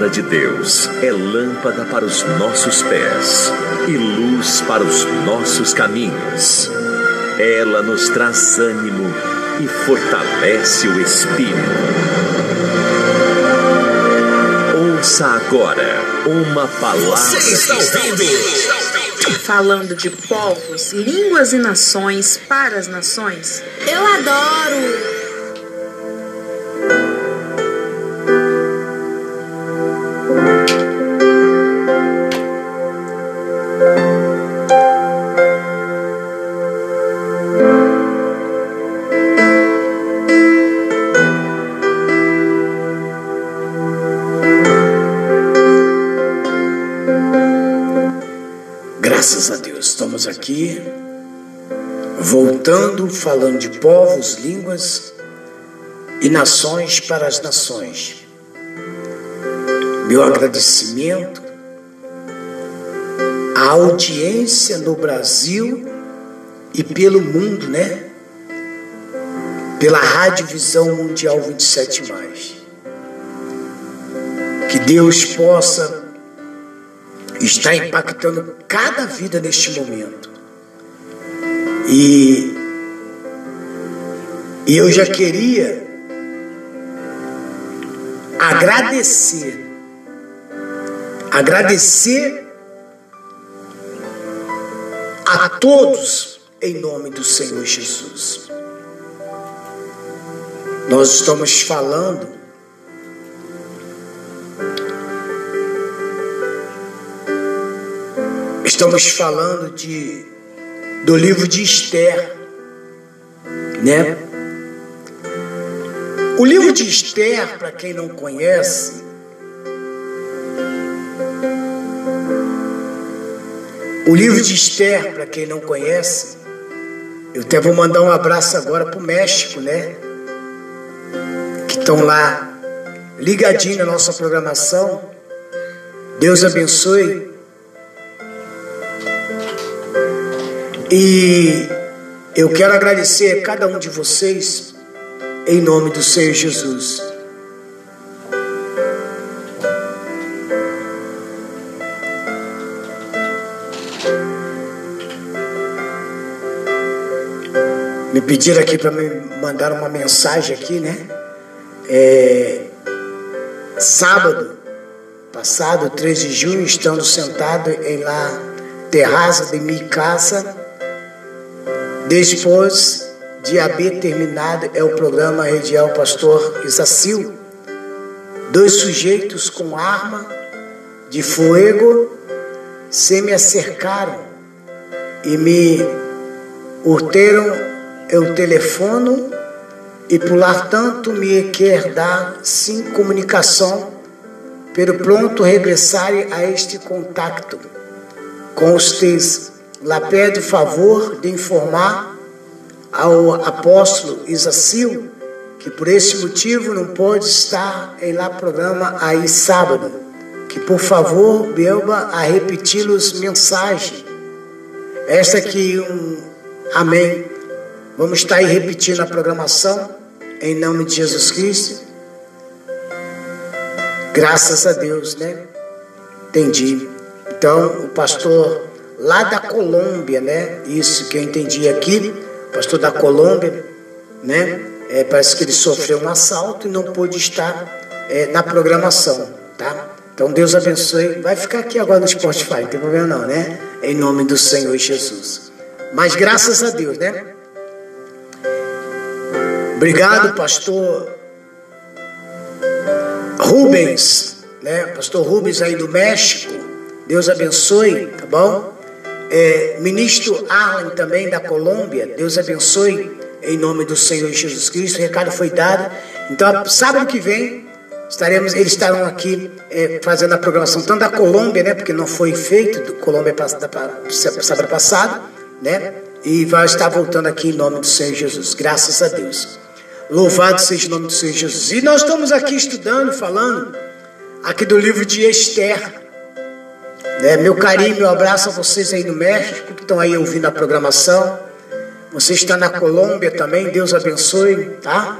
palavra de Deus é lâmpada para os nossos pés e luz para os nossos caminhos. Ela nos traz ânimo e fortalece o espírito. Ouça agora uma palavra. Você está ouvindo? Falando de povos, línguas e nações para as nações. Eu adoro! Aqui voltando, falando de povos, línguas e nações para as nações. Meu agradecimento à audiência no Brasil e pelo mundo, né? Pela Rádio Visão Mundial 27. Que Deus possa estar impactando cada vida neste momento. E, e eu já queria agradecer, agradecer a todos em nome do Senhor Jesus. Nós estamos falando Estamos falando de do livro de Esther, né? O livro de Esther, para quem não conhece, o livro de Esther, para quem não conhece, eu até vou mandar um abraço agora para o México, né? Que estão lá ligadinho na nossa programação. Deus abençoe E eu quero agradecer a cada um de vocês, em nome do Senhor Jesus. Me pediram aqui para me mandar uma mensagem aqui, né? É, sábado passado, 13 de junho, estando sentado em lá terraça de minha casa depois de haver terminado é o programa radial Pastor Isacil. Dois sujeitos com arma de fogo se me acercaram e me urteram o telefone e pular tanto me quer dar sem comunicação pelo pronto regressar a este contato com os teus Lá pede o favor de informar ao apóstolo Isacil que por esse motivo não pode estar em lá programa aí sábado, que por favor beba a repeti-los mensagem. Esta aqui um amém. Vamos estar aí repetindo a programação em nome de Jesus Cristo. Graças a Deus, né? Entendi. Então, o pastor lá da Colômbia, né? Isso que eu entendi aqui, pastor da Colômbia, né? É, parece que ele sofreu um assalto e não pôde estar é, na programação, tá? Então Deus abençoe. Vai ficar aqui agora no Spotify, não tem problema não, né? Em nome do Senhor Jesus. Mas graças a Deus, né? Obrigado, pastor Rubens, né? Pastor Rubens aí do México. Deus abençoe, tá bom? É, ministro Arlen também da Colômbia, Deus abençoe em nome do Senhor Jesus Cristo. O recado foi dado. Então, sábado que vem, estaremos, eles estarão aqui é, fazendo a programação tanto da Colômbia, né, porque não foi feito, do Colômbia sábado passado, né, e vai estar voltando aqui em nome do Senhor Jesus. Graças a Deus. Louvado seja o nome do Senhor Jesus. E nós estamos aqui estudando, falando aqui do livro de Esther. Né? Meu carinho, meu abraço a vocês aí no México que estão aí ouvindo a programação. Você está na Colômbia também, Deus abençoe, tá?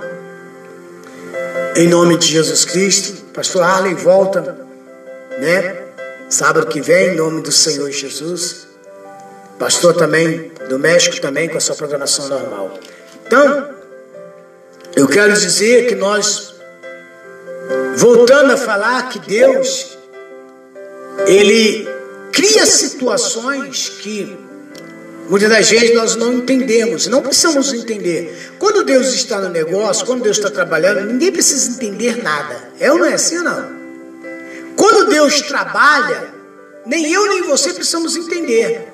Em nome de Jesus Cristo, Pastor Arley volta né? Sábado que vem, em nome do Senhor Jesus. Pastor também do México também com a sua programação normal. Então, eu quero dizer que nós voltando a falar que Deus ele cria situações que muitas das vezes nós não entendemos, não precisamos entender. Quando Deus está no negócio, quando Deus está trabalhando, ninguém precisa entender nada. É ou não é assim não? Quando Deus trabalha, nem eu nem você precisamos entender.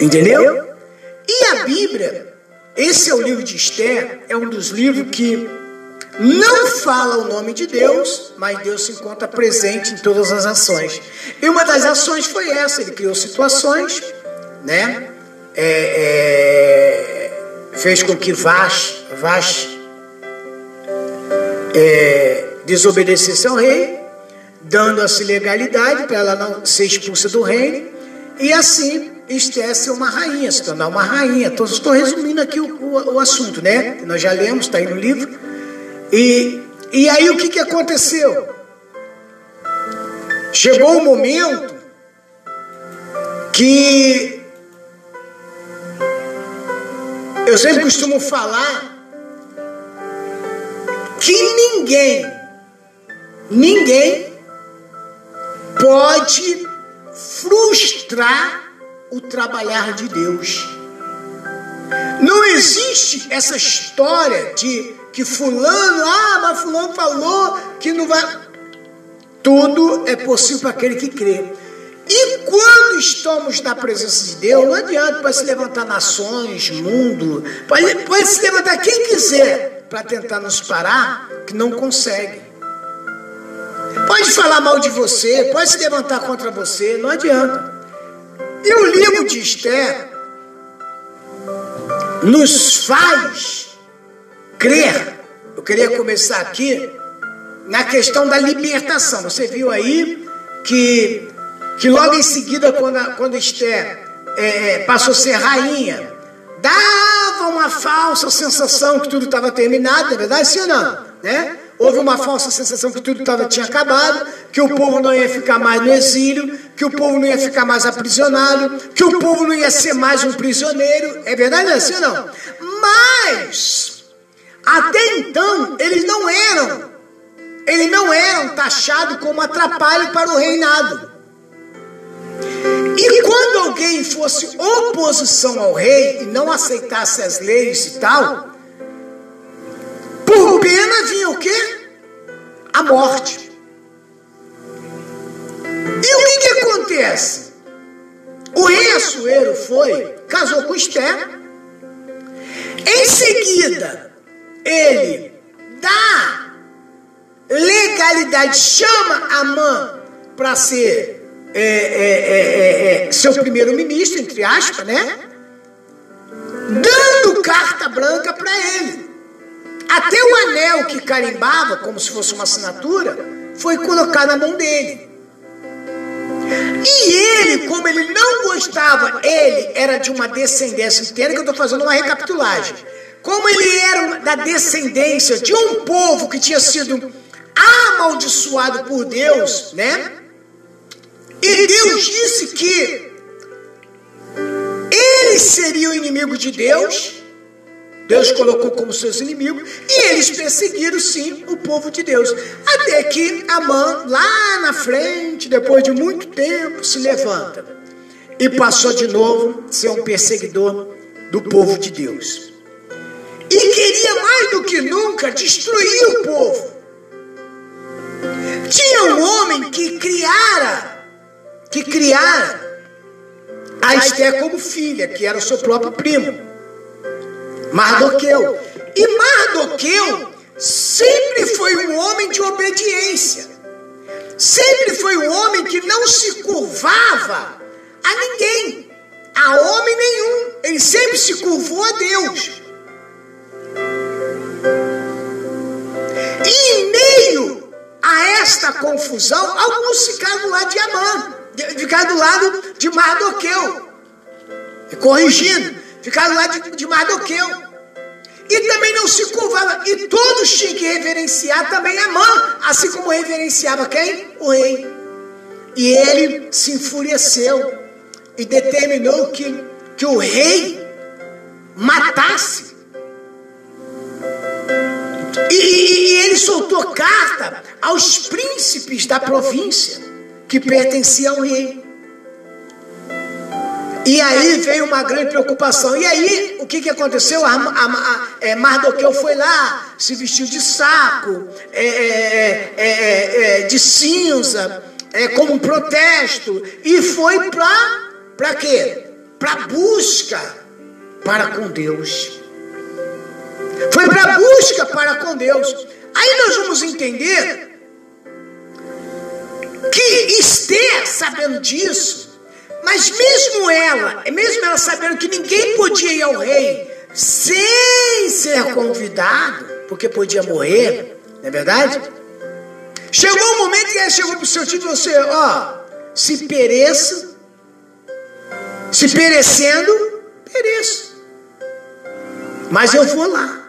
Entendeu? E a Bíblia, esse é o livro de Esther, é um dos livros que não fala o nome de Deus, mas Deus se encontra presente em todas as ações. E uma das ações foi essa: ele criou situações, né? É, é, fez com que Vash, Vash é, desobedecesse ao rei, dando a legalidade para ela não ser expulsa do reino, e assim Esther ser uma rainha, se tornar uma rainha. Então, estou resumindo aqui o, o, o assunto, né? Nós já lemos, está aí no livro. E, e aí o que, que aconteceu? Chegou o um momento que eu sempre costumo falar que ninguém, ninguém pode frustrar o trabalhar de Deus. Não existe essa história de que fulano, ah, mas fulano falou que não vai. Tudo é possível para aquele que crê. E quando estamos na presença de Deus, não adianta para se levantar nações, mundo, pode, se levantar quem quiser para tentar nos parar, que não consegue. Pode falar mal de você, pode se levantar contra você, não adianta. E o livro de Esther nos faz crer. Eu queria começar aqui na questão da libertação. Você viu aí que, que logo em seguida, quando, a, quando Esther é, é passou a ser rainha, dava uma falsa sensação que tudo estava terminado, é verdade? Sim ou não? Né? Houve uma falsa sensação que tudo tava, tinha acabado, que o povo não ia ficar mais no exílio, que o povo não ia ficar mais aprisionado, que o povo não ia ser mais um prisioneiro. É verdade assim ou não? Mas, até então, eles não eram, eles não eram taxados como atrapalho para o reinado. E quando alguém fosse oposição ao rei e não aceitasse as leis e tal, por pena vinha o quê? A morte. E o que, que acontece? O rei Assuero foi, casou com Esther. Em seguida, ele dá legalidade, chama Amã para ser é, é, é, é, seu primeiro-ministro, entre aspas, né? Dando carta branca para ele. Até o anel que carimbava, como se fosse uma assinatura, foi colocado na mão dele. E ele, como ele não gostava, ele era de uma descendência inteira, que eu estou fazendo uma recapitulagem. Como ele era da descendência de um povo que tinha sido amaldiçoado por Deus, né? E Deus disse que ele seria o inimigo de Deus Deus colocou como seus inimigos e eles perseguiram sim o povo de Deus. Até que Amã, lá na frente, depois de muito tempo, se levanta e passou de novo a ser um perseguidor do povo de Deus. E queria mais do que nunca destruir o povo. Tinha um homem que criara, que criara a Esther como filha, que era o seu próprio primo. Mardoqueu. E Mardoqueu sempre foi um homem de obediência. Sempre foi um homem que não se curvava a ninguém, a homem nenhum. Ele sempre se curvou a Deus. Confusão, alguns ficaram do lado de Amã, ficaram do lado de Mardoqueu, corrigindo, ficaram do lado de, Mardoqueu. E também não se curvava. E todos tinham que reverenciar também a mãe, assim como reverenciava quem? O rei. E ele se enfureceu e determinou que, que o rei matasse. E, e, e ele soltou carta aos príncipes da província que pertencia ao rei. E aí veio uma grande preocupação. E aí, o que, que aconteceu? A, a, a, é, Mardoqueu foi lá, se vestiu de saco, é, é, é, é de cinza, como um protesto, e foi para quê? Para busca para com Deus. Foi para busca para com Deus. Aí nós vamos entender que Esther, sabendo disso, mas mesmo ela, mesmo ela sabendo que ninguém podia ir ao rei sem ser convidado, porque podia morrer, não é verdade? Chegou um momento que ela chegou para o seu tio e assim: ó, se pereça, se perecendo, pereço. Mas eu vou lá.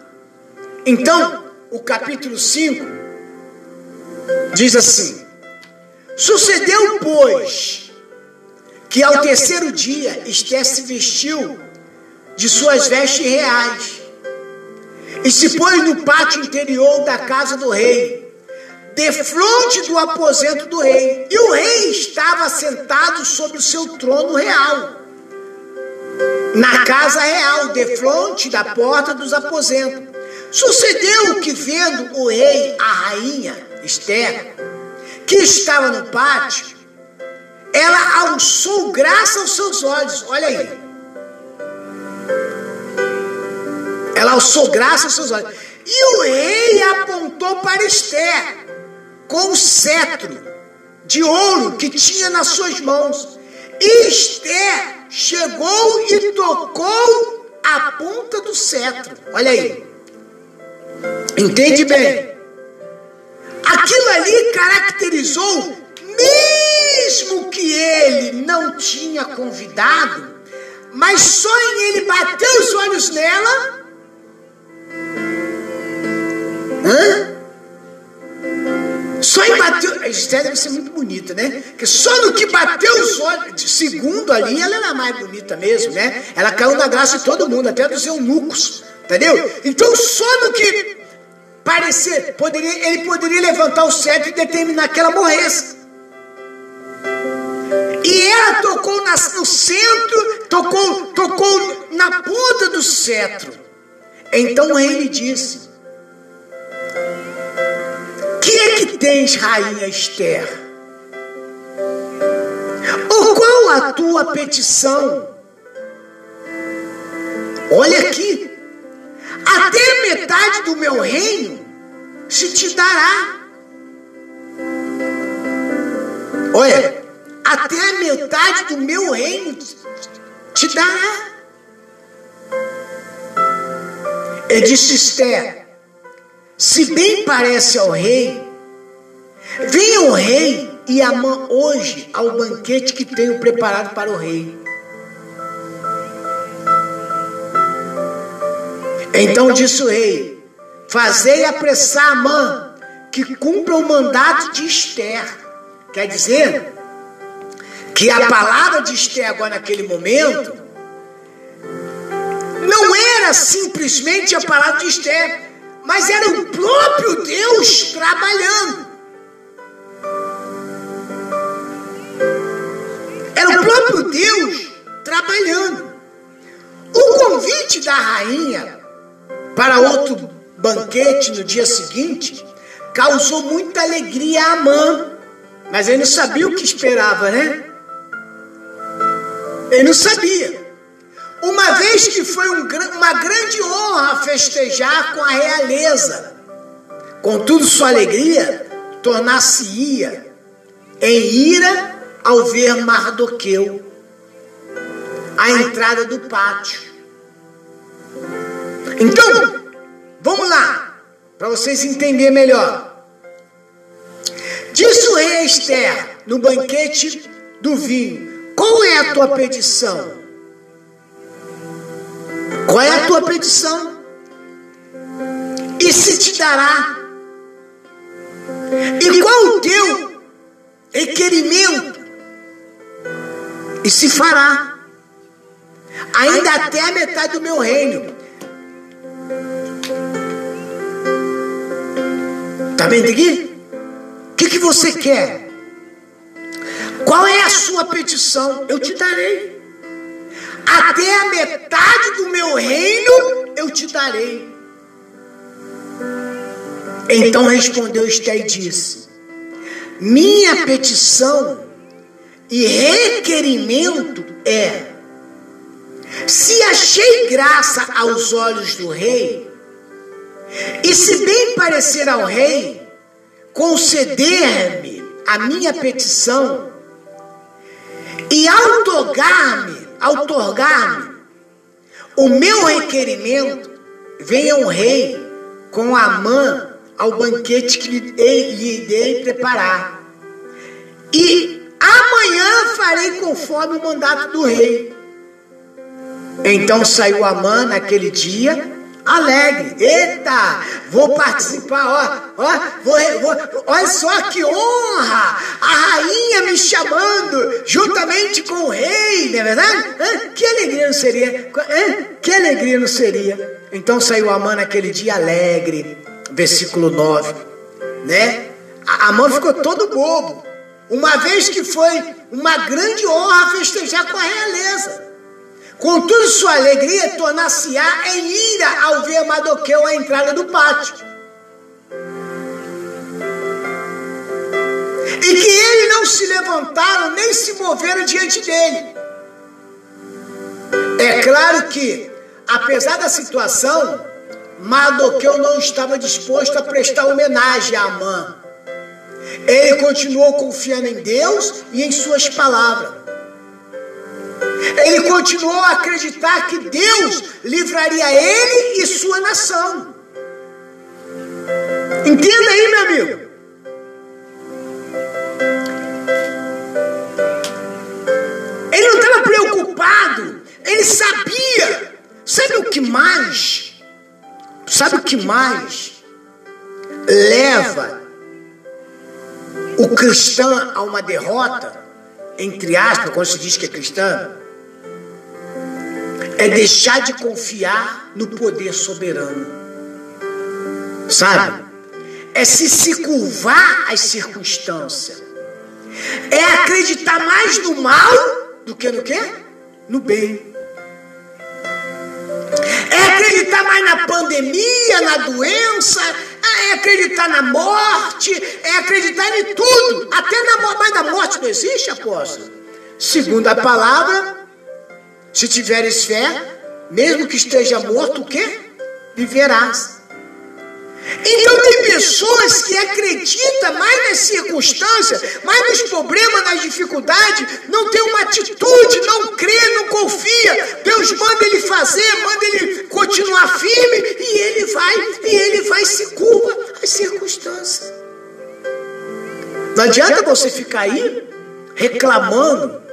Então, o capítulo 5 diz assim: Sucedeu, pois, que ao terceiro dia Esté se vestiu de suas vestes reais e se pôs no pátio interior da casa do rei, defronte do aposento do rei. E o rei estava sentado sobre o seu trono real, na casa real, defronte da porta dos aposentos. Sucedeu que, vendo o rei, a rainha Esther, que estava no pátio, ela alçou graça aos seus olhos. Olha aí. Ela alçou graça aos seus olhos. E o rei apontou para Esther com o cetro de ouro que tinha nas suas mãos. E Esther chegou e tocou a ponta do cetro. Olha aí. Entende bem? Aquilo ali caracterizou, mesmo que ele não tinha convidado, mas só em ele bater os olhos nela. Hã? Só em bater. A Esther deve ser muito bonita, né? Porque só no que bateu os olhos, segundo ali, ela era mais bonita mesmo, né? Ela caiu na graça de todo mundo, até dos eunucos. Entendeu? Então, só no que parecer, poderia, ele poderia levantar o cetro e determinar que ela morresse. E ela tocou na, no centro, tocou, tocou na ponta do cetro. Então o rei lhe disse: Que tens, rainha Esther? Ou qual a tua petição? Olha aqui, até metade do meu reino se te dará. Olha, até a metade do meu reino te dará. E disse Esther: Se bem parece ao rei, venha o rei e amã hoje ao banquete que tenho preparado para o rei. Então disse o rei: Fazei apressar Amã, que cumpra o mandato de Esther. Quer dizer, que a palavra de Esther agora naquele momento não era simplesmente a palavra de Esther, mas era o próprio Deus trabalhando. Era o próprio Deus trabalhando. O convite da rainha para outro banquete no dia seguinte, causou muita alegria a Amã. Mas ele não sabia o que esperava, né? Ele não sabia. Uma vez que foi um, uma grande honra festejar com a realeza, contudo sua alegria tornar-se-ia em ira ao ver Mardoqueu à entrada do pátio. Então, vamos lá, para vocês entenderem melhor. Disse o rei Esther no banquete do vinho: Qual é a tua petição? Qual é a tua petição? se te dará. E qual o teu requerimento? E se fará. Ainda até a metade do meu reino. Tá vendo aqui? O que, que você quer? Qual é a sua petição? Eu te darei. Até a metade do meu reino eu te darei. Então respondeu Esté e disse: Minha petição e requerimento é: se achei graça aos olhos do rei, e se bem parecer ao rei, conceder-me a minha petição e outorgar-me, outorgar-me o meu requerimento, venha o rei com a mão ao banquete que lhe dei, preparar. E amanhã farei conforme o mandato do rei. Então saiu Amã naquele dia alegre. Eita, vou participar, ó, ó, vou, vou, olha só que honra! A rainha me chamando juntamente com o rei, não é verdade? Que alegria não seria? Que alegria não seria? Então saiu Amã naquele dia alegre, versículo 9, né? Amã ficou todo bobo, uma vez que foi uma grande honra festejar com a realeza. Contudo, sua alegria tornar-se-á em ira ao ver Mardoqueu à entrada do pátio. E que ele não se levantaram nem se moveram diante dele. É claro que, apesar da situação, Mardoqueu não estava disposto a prestar homenagem a Amã. Ele continuou confiando em Deus e em suas palavras. Ele continuou a acreditar que Deus livraria ele e sua nação. Entenda aí, meu amigo. Ele não estava preocupado, ele sabia. Sabe o que mais? Sabe o que mais leva o cristão a uma derrota? Entre aspas, quando se diz que é cristão, é deixar de confiar no poder soberano. Sabe? É se se curvar às circunstâncias. É acreditar mais no mal do que no quê? No bem. É acreditar mais na pandemia, na doença, é acreditar na morte, é acreditar em tudo. Até na morte, mas a morte não existe, apóstolo. Segundo a palavra, se tiveres fé, mesmo que esteja morto, o quê? Viverás. Então tem pessoas que acreditam mais nas circunstâncias, mais nos problemas, nas dificuldades, não tem uma atitude, não crê, não confia. Deus manda ele fazer, manda ele continuar firme e ele vai, e ele vai se curva às circunstâncias. Não adianta você ficar aí reclamando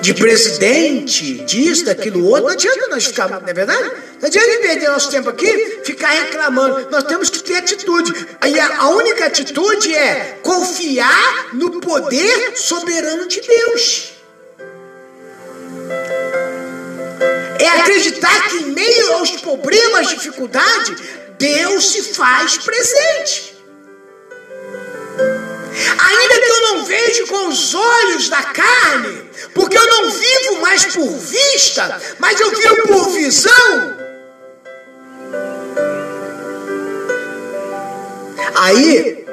de presidente, disso, daquilo outro. Não adianta nós ficar, não é verdade? Não adianta perder nosso tempo aqui, ficar reclamando. Nós temos que ter atitude. Aí a única atitude é confiar no poder soberano de Deus. É acreditar que em meio aos problemas, dificuldades, Deus se faz presente. Ainda que eu não vejo com os olhos da carne, porque eu não vivo mais por vista, mas eu vivo por visão. Aí,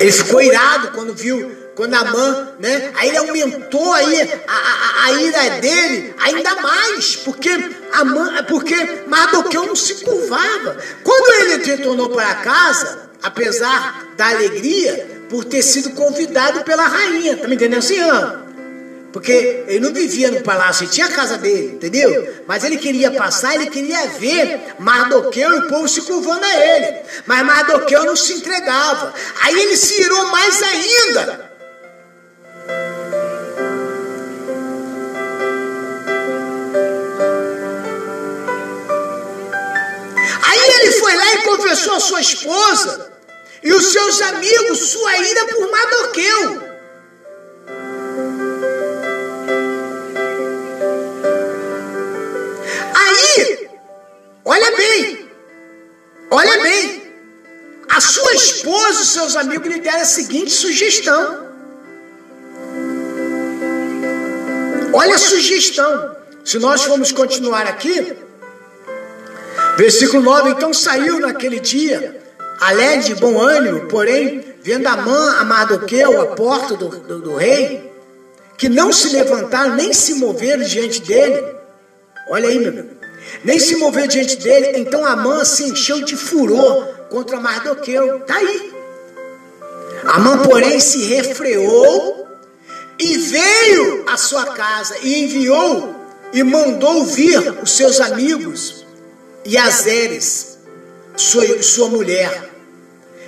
ele ficou irado quando viu, quando a mãe, né? Aí ele aumentou aí a, a, a ira dele ainda mais, porque a mãe, porque Mardoqueu não se curvava. Quando ele retornou para casa, apesar da alegria por ter sido convidado pela rainha. Tá me entendendo assim, não? Porque ele não vivia no palácio, ele tinha a casa dele, entendeu? Mas ele queria passar, ele queria ver Mardoqueu e o povo se curvando a ele. Mas Mardoqueu não se entregava. Aí ele se irou mais ainda. expressou a sua esposa e os seus amigos sua ira por Mardoqueu. Aí, olha bem, olha bem, a sua esposa e seus amigos lhe deram a seguinte sugestão. Olha a sugestão. Se nós formos continuar aqui, versículo 9: Então saiu naquele dia, alegre de bom ânimo, porém, vendo Amã a Mardoqueu, a porta do, do, do rei, que não se levantaram nem se moveram diante dele. Olha aí, meu. Nem se moveu diante dele, então Amã se encheu de furor contra Mardoqueu. Está aí. Amã, porém, se refreou e veio à sua casa e enviou e mandou vir os seus amigos e Azeres, sua, sua mulher,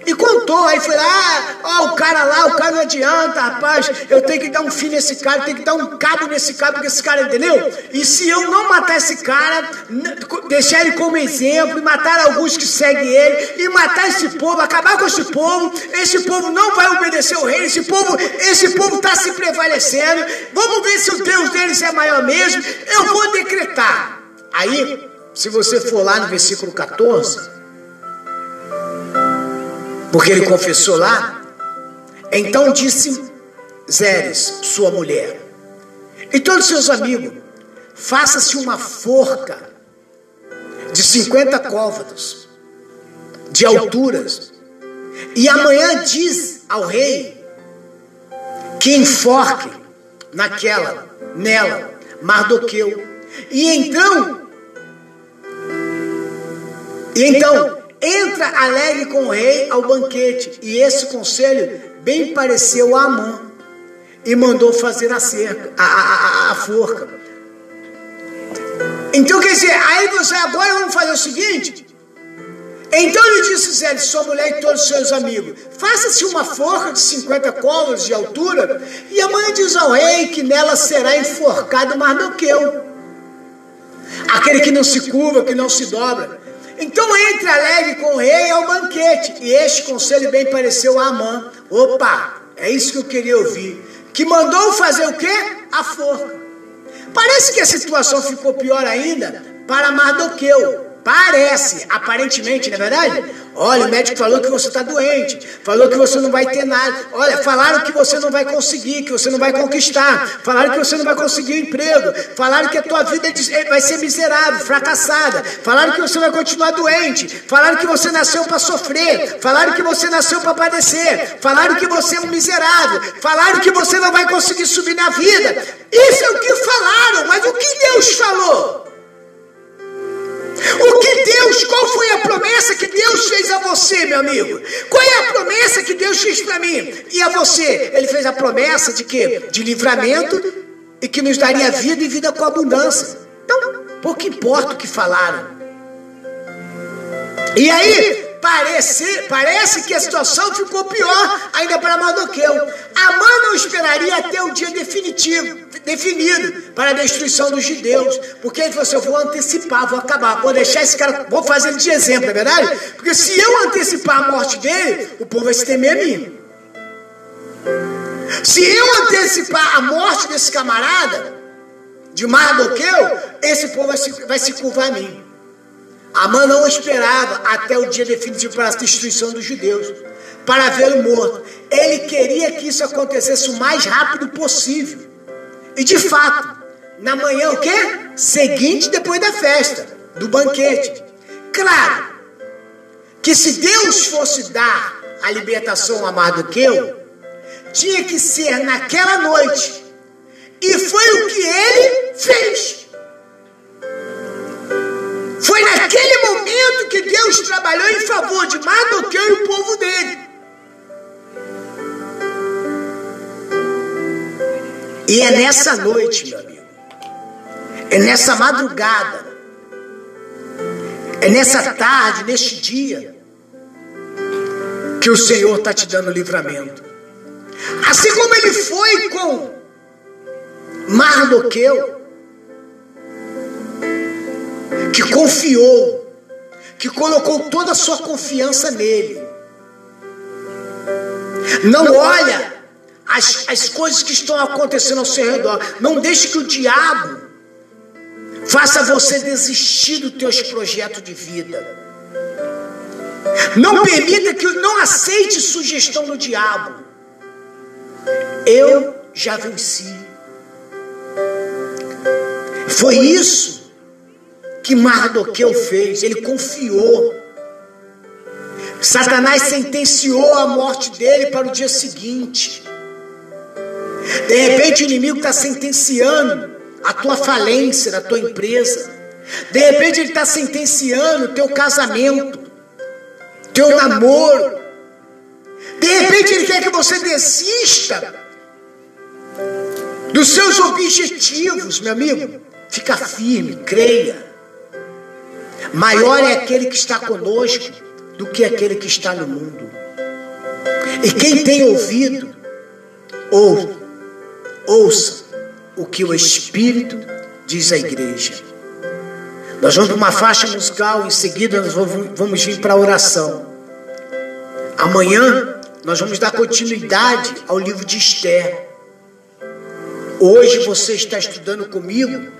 e contou, aí foi lá, ó, o cara lá, o cara não adianta, rapaz, eu tenho que dar um fim nesse cara, tenho que dar um cabo nesse cara, porque esse cara, entendeu? E se eu não matar esse cara, deixar ele como exemplo, e matar alguns que seguem ele, e matar esse povo, acabar com esse povo, esse povo não vai obedecer o rei, esse povo, esse povo está se prevalecendo, vamos ver se o Deus deles é maior mesmo, eu vou decretar. Aí, se você for lá no versículo 14, porque ele confessou lá. Então disse Zeres, sua mulher, e todos seus amigos: faça-se uma forca de 50 côvados de alturas, e amanhã diz ao rei que enforque naquela, nela, Mardoqueu. E então, e então, entra alegre com o rei ao banquete. E esse conselho bem pareceu a Amã. E mandou fazer a cerca, a, a, a, forca. Então quer dizer, aí você agora vamos fazer o seguinte. Então lhe disse Zé, sua mulher e todos os seus amigos: Faça-se uma forca de 50 colos de altura, e a mãe diz ao rei que nela será enforcado Mardoqueu, aquele que não se curva, que não se dobra. Então entre alegre com o rei ao banquete. E este conselho bem pareceu a Amã. Opa, é isso que eu queria ouvir. Que mandou fazer o quê? A forca. Parece que a situação ficou pior ainda para Mardoqueu. Parece, aparentemente, não é verdade? Olha, o médico falou que você está doente, falou que você não vai ter nada. Olha, falaram que você não vai conseguir, que você não vai conquistar, falaram que você não vai conseguir emprego, falaram que a tua vida é vai ser miserável, fracassada, falaram que você vai continuar doente, falaram que você nasceu para sofrer, falaram que você nasceu para padecer, falaram que você é um miserável, falaram que você não vai conseguir subir na vida. Isso é o que falaram, mas o que Deus falou? O que Deus, qual foi a promessa que Deus fez a você, meu amigo? Qual é a promessa que Deus fez para mim e a você? Ele fez a promessa de quê? De livramento e que nos daria vida e vida com abundância. Então, pouco importa o que falaram. E aí, Parece, parece que a situação ficou pior ainda para Mardoqueu. Amã não esperaria até o dia definitivo, definido para a destruição dos judeus. Porque ele falou assim: eu vou antecipar, vou acabar, vou deixar esse cara, vou fazer ele de exemplo, é verdade? Porque se eu antecipar a morte dele, o povo vai se temer a mim. Se eu antecipar a morte desse camarada, de Mardoqueu, esse povo vai se, vai se curvar a mim. Amã não esperava até o dia definitivo para a destruição dos judeus, para vê-lo morto. Ele queria que isso acontecesse o mais rápido possível. E de fato, na manhã o quê? Seguinte depois da festa, do banquete. Claro que se Deus fosse dar a libertação a Mardoqueu, tinha que ser naquela noite. E foi o que ele fez. Foi naquele momento que Deus trabalhou em favor de Mardoqueu e o povo dele. E é nessa noite, meu amigo, é nessa madrugada, é nessa tarde, neste dia, que o Senhor está te dando livramento. Assim como ele foi com Mardoqueu, que confiou, que colocou toda a sua confiança nele. Não olha as, as coisas que estão acontecendo ao seu redor. Não deixe que o diabo faça você desistir dos teus projetos de vida. Não permita que não aceite sugestão do diabo. Eu já venci. Foi isso que Mardoqueu fez. Ele confiou. Satanás sentenciou a morte dele para o dia seguinte. De repente o inimigo está sentenciando a tua falência da tua empresa. De repente ele está sentenciando o teu casamento, teu namoro. De repente ele quer que você desista dos seus objetivos, meu amigo. Fica firme, creia. Maior é aquele que está conosco do que aquele que está no mundo. E quem tem ouvido, ouve, ouça o que o Espírito diz à igreja. Nós vamos para uma faixa musical, em seguida nós vamos vir para a oração. Amanhã nós vamos dar continuidade ao livro de Esther. Hoje você está estudando comigo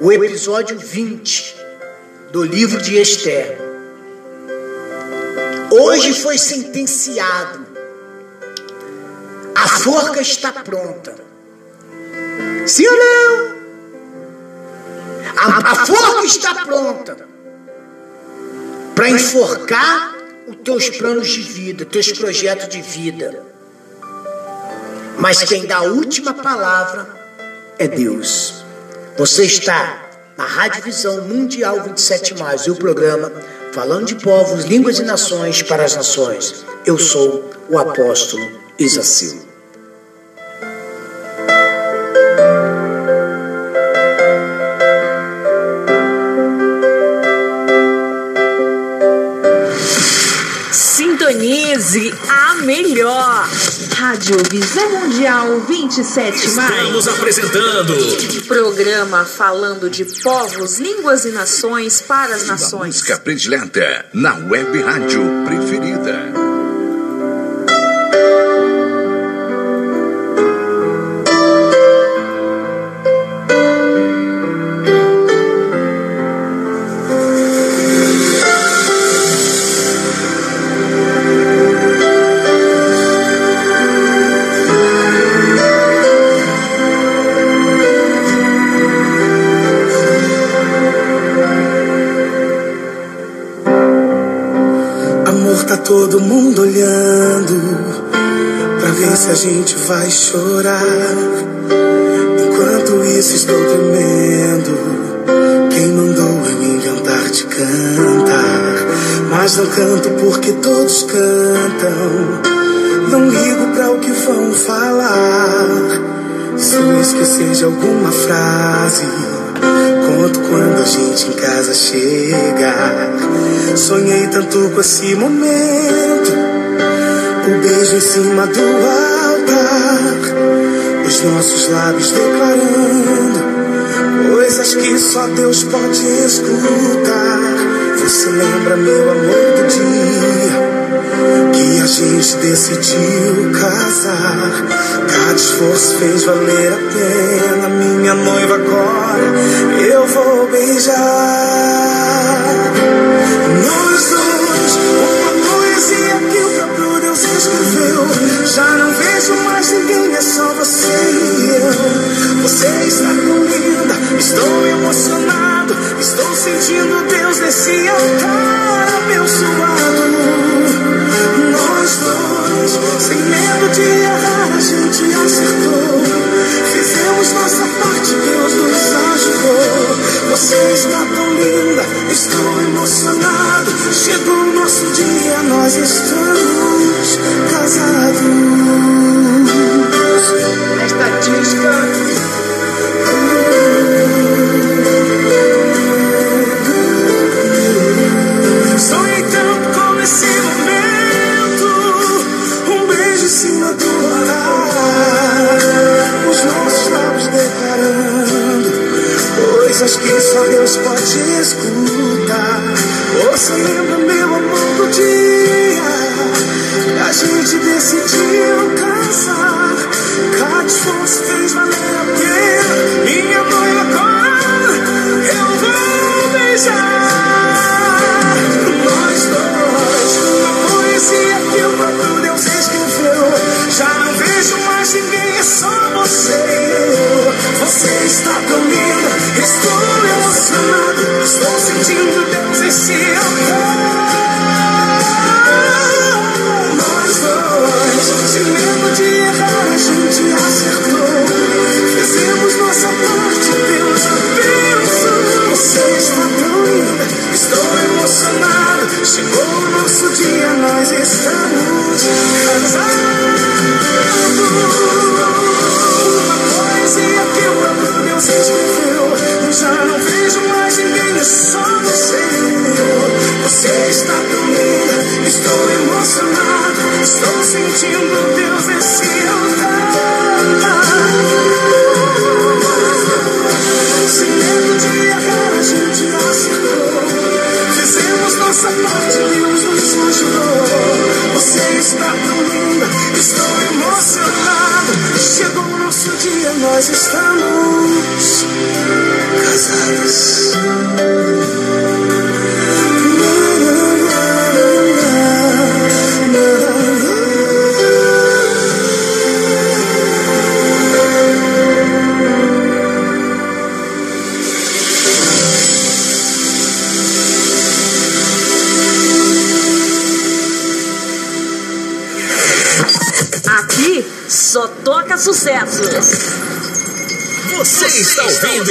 o episódio 20 do livro de Esther. Hoje foi sentenciado. A forca está pronta. Sim ou não? A, a forca está pronta para enforcar os teus planos de vida, teus projetos de vida. Mas quem dá a última palavra é Deus. Você está na Rádio Visão Mundial 27 Mais, e o programa Falando de Povos, Línguas e Nações para as Nações. Eu sou o apóstolo Isacil. Rádio Visão Mundial 27 mais. Estamos apresentando. Programa falando de povos, línguas e nações para as nações. Música predileta na web rádio preferida. Com esse momento. O beijo em cima do altar. Os nossos lábios declarando coisas que só Deus pode escutar. Você lembra, meu amor, do dia que a gente decidiu casar. Cada esforço fez valer a pena. Minha noiva agora eu vou beijar. Só toca sucessos. Você está ouvindo?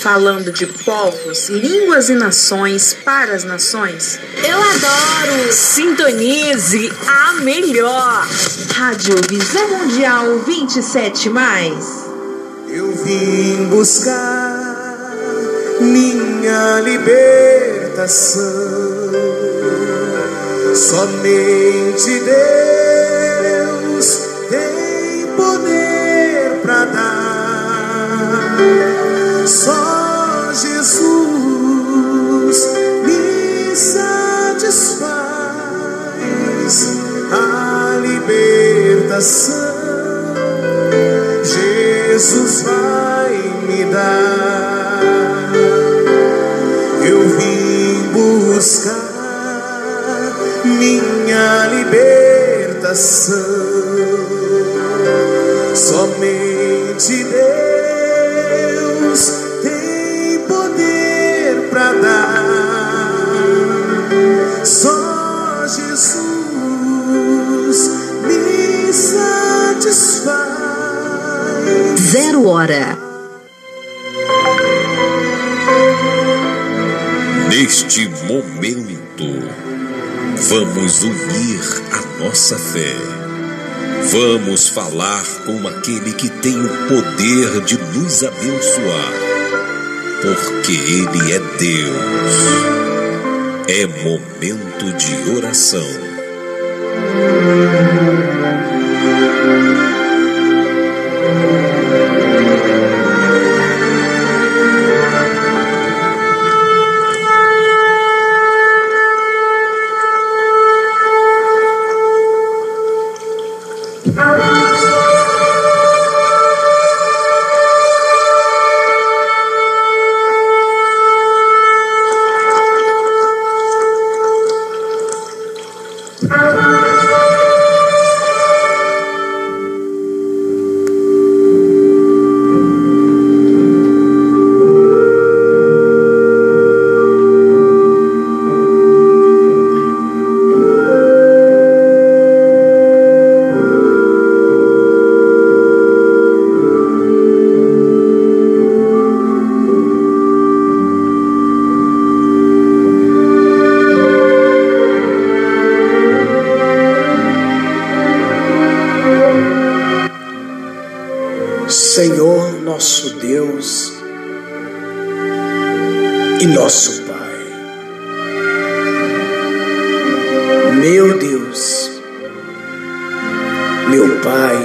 Falando de povos, línguas e nações para as nações. Eu adoro. Sintonize a melhor. Rádio Visão Mundial 27 mais. Eu vim buscar minha libertação. Somente Deus libertação. Jesus vai me dar. Eu vim buscar minha libertação. Somente Deus tem poder para dar. Só Zero hora. Neste momento, vamos unir a nossa fé. Vamos falar com aquele que tem o poder de nos abençoar, porque Ele é Deus. É momento de oração. Deus e nosso Pai. Meu Deus, meu Pai,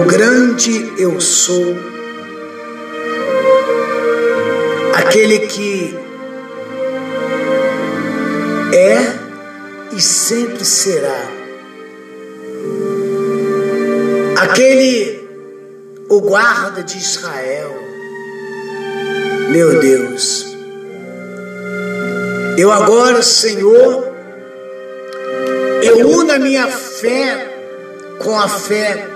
o grande eu sou, aquele que guarda de Israel. Meu Deus. Eu agora, Senhor, eu uno a minha fé com a fé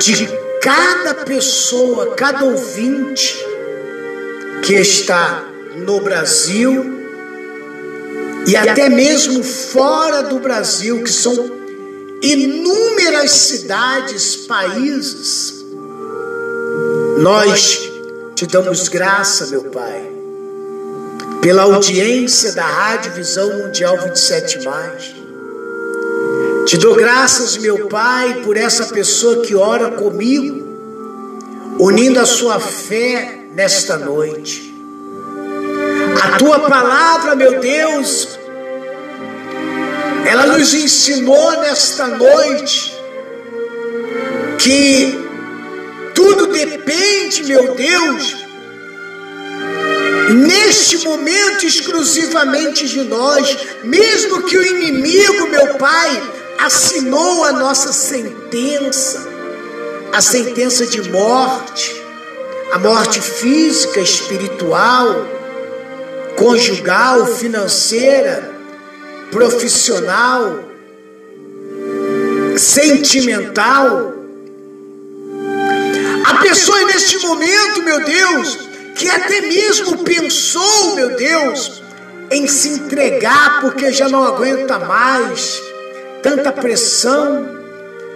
de cada pessoa, cada ouvinte que está no Brasil e até mesmo fora do Brasil, que são inúmeras cidades, países. Nós te damos graça, meu Pai, pela audiência da Rádio Visão Mundial 27. Te dou graças, meu Pai, por essa pessoa que ora comigo, unindo a sua fé nesta noite. A tua palavra, meu Deus, ela nos ensinou nesta noite que tudo depende, meu Deus, neste momento exclusivamente de nós, mesmo que o inimigo, meu Pai, assinou a nossa sentença, a sentença de morte, a morte física, espiritual, conjugal, financeira, profissional, sentimental. A pessoa neste momento, meu Deus, que até mesmo pensou, meu Deus, em se entregar porque já não aguenta mais tanta pressão,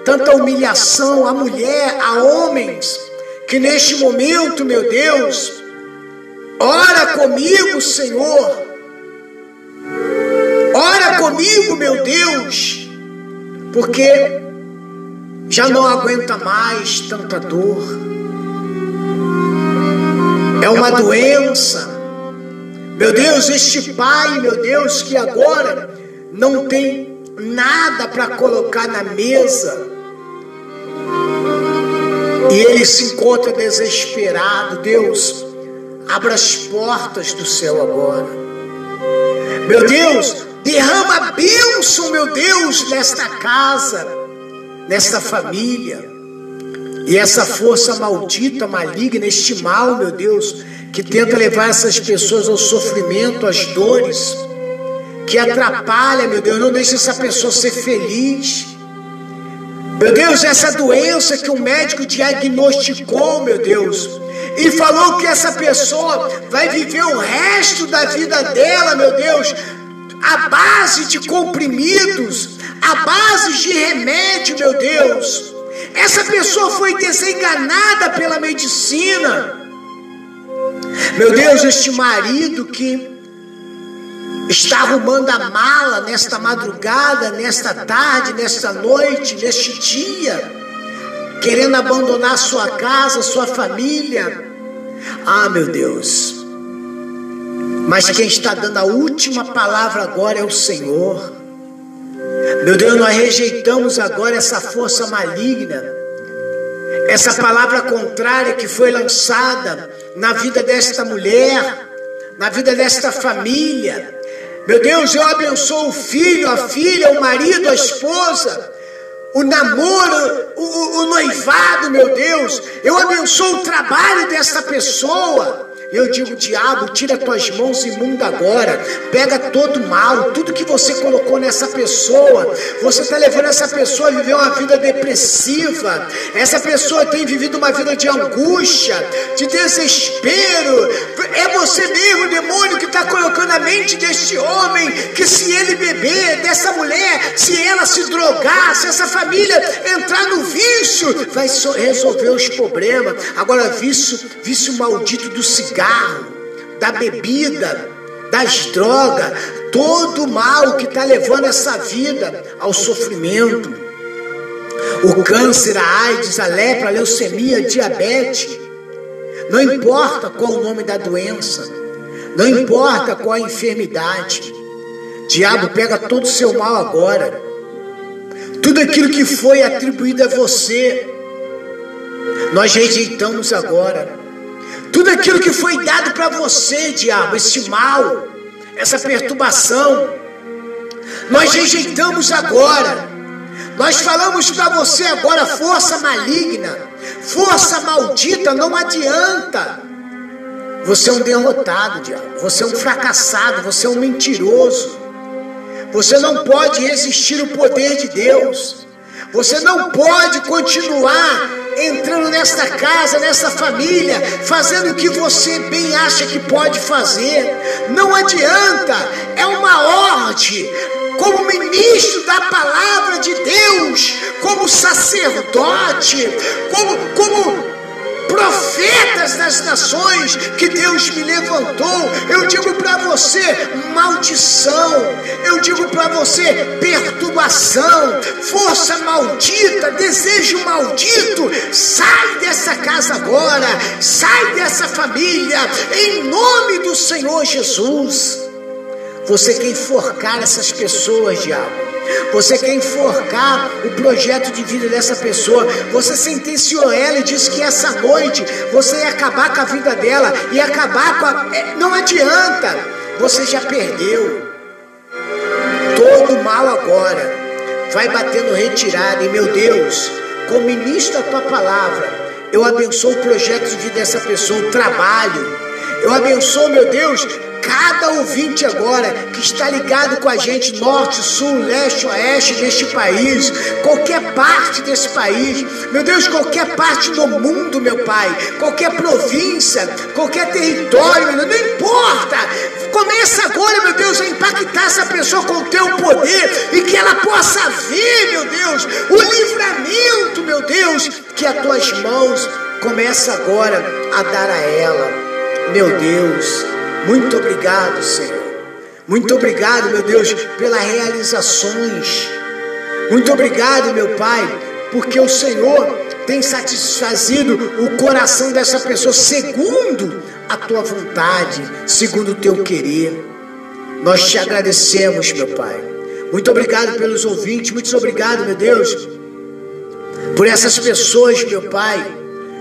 tanta humilhação a mulher, a homens, que neste momento, meu Deus, ora comigo, Senhor. Ora comigo, meu Deus, porque já não aguenta mais tanta dor. É uma doença. Meu Deus, este pai, meu Deus, que agora não tem nada para colocar na mesa. E ele se encontra desesperado. Deus, abra as portas do céu agora. Meu Deus, Derrama bênção, meu Deus, nesta casa, nesta família. E essa força maldita, maligna, este mal, meu Deus, que tenta levar essas pessoas ao sofrimento, às dores, que atrapalha, meu Deus, não deixa essa pessoa ser feliz. Meu Deus, essa doença que o médico diagnosticou, meu Deus, e falou que essa pessoa vai viver o resto da vida dela, meu Deus, a base de comprimidos, a base de remédio, meu Deus. Essa pessoa foi desenganada pela medicina. Meu Deus, este marido que está arrumando a mala nesta madrugada, nesta tarde, nesta noite, neste dia, querendo abandonar sua casa, sua família. Ah, meu Deus. Mas quem está dando a última palavra agora é o Senhor. Meu Deus, nós rejeitamos agora essa força maligna, essa palavra contrária que foi lançada na vida desta mulher, na vida desta família. Meu Deus, eu abençoo o filho, a filha, o marido, a esposa, o namoro, o, o, noivado, meu Deus. Eu abençoo o trabalho desta pessoa. Eu digo, diabo, tira tuas mãos imunda agora. Pega todo mal, tudo que você colocou nessa pessoa. Você está levando essa pessoa a viver uma vida depressiva. Essa pessoa tem vivido uma vida de angústia, de desespero. É você mesmo, demônio, que está colocando a mente deste homem que se ele beber, dessa mulher, se ela se drogar, se essa família entrar no vício, vai resolver os problemas. Agora, vício, vício maldito do cigarro cigarro, da bebida, das drogas, todo o mal que está levando essa vida ao sofrimento. O câncer, a AIDS, a lepra, a leucemia, a diabetes. Não importa qual o nome da doença, não importa qual a enfermidade. Diabo, pega todo o seu mal agora. Tudo aquilo que foi atribuído a você, nós rejeitamos agora Tudo aquilo que foi dado para você, diabo, esse mal, essa perturbação, nós rejeitamos agora. Nós falamos para você agora, força maligna, força maldita, não adianta. Você é um derrotado, diabo. Você é um fracassado, você é um mentiroso. Você não pode resistir o poder de Deus. Você não pode continuar entrando nesta casa, nessa família, fazendo o que você bem acha que pode fazer. Não adianta, é uma ordem. Como ministro da palavra de Deus, como sacerdote, como, como profetas das nações que Deus me levantou. Eu digo para você, maldição. Eu digo para você, perturbação, força maldita, desejo maldito. Sai dessa casa agora, sai dessa família, em nome do Senhor Jesus. Você quer enforcar essas pessoas, diabo. Você quer enforcar o projeto de vida dessa pessoa. Você sentenciou ela e disse que essa noite você ia acabar com a vida dela, ia acabar com a. É, não adianta, você já perdeu. Todo mal agora vai batendo retirada, e meu Deus, como ministro da tua palavra, eu abençoo o projeto de vida dessa pessoa, o trabalho. Eu abençoo, meu Deus, cada ouvinte agora que está ligado com a gente, norte, sul, leste, oeste deste país, qualquer parte desse país, meu Deus, qualquer parte do mundo, meu Pai, qualquer província, qualquer território, não importa. Começa agora, meu Deus, a impactar essa pessoa com o teu poder e que ela possa ver, meu Deus, o livramento, meu Deus, que as tuas mãos começa agora a dar a ela. Meu Deus, muito obrigado, Senhor. Muito obrigado, meu Deus, pelas realizações. Muito obrigado, meu Pai, porque o Senhor tem satisfazido o coração dessa pessoa segundo a tua vontade, segundo o teu querer. Nós te agradecemos, meu Pai. Muito obrigado pelos ouvintes, muito obrigado, meu Deus, por essas pessoas, meu Pai,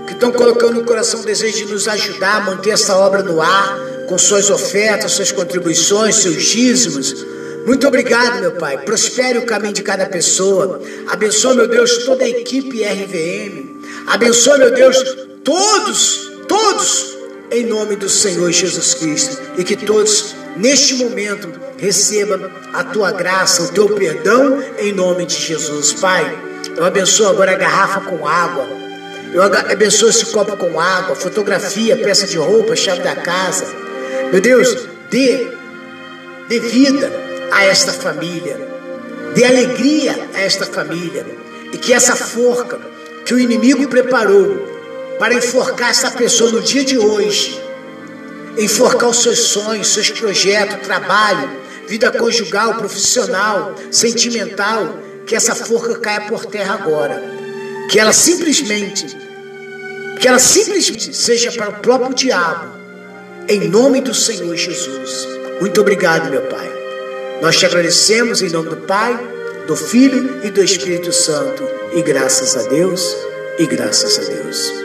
que estão colocando no coração o desejo de nos ajudar a manter essa obra no ar com suas ofertas, suas contribuições, seus dízimos. Muito obrigado, meu Pai. Prospere o caminho de cada pessoa. Abençoa, meu Deus, toda a equipe RVM. Abençoa, meu Deus, todos, todos, em nome do Senhor Jesus Cristo. E que todos, neste momento, recebam a tua graça, o teu perdão, em nome de Jesus. Pai, eu abençoo agora a garrafa com água. Eu abençoo esse copo com água, fotografia, peça de roupa, chave da casa. Meu Deus, dê, dê vida a esta família, dê alegria a esta família, e que essa forca que o inimigo preparou para enforcar essa pessoa no dia de hoje, enforcar os seus sonhos, seus projetos, trabalho, vida conjugal, profissional, sentimental, que essa forca caia por terra agora, que ela simplesmente, que ela simplesmente seja para o próprio diabo em nome do Senhor Jesus. Muito obrigado, meu Pai. Nós te agradecemos em nome do Pai, do Filho e do Espírito Santo. E graças a Deus, e graças a Deus.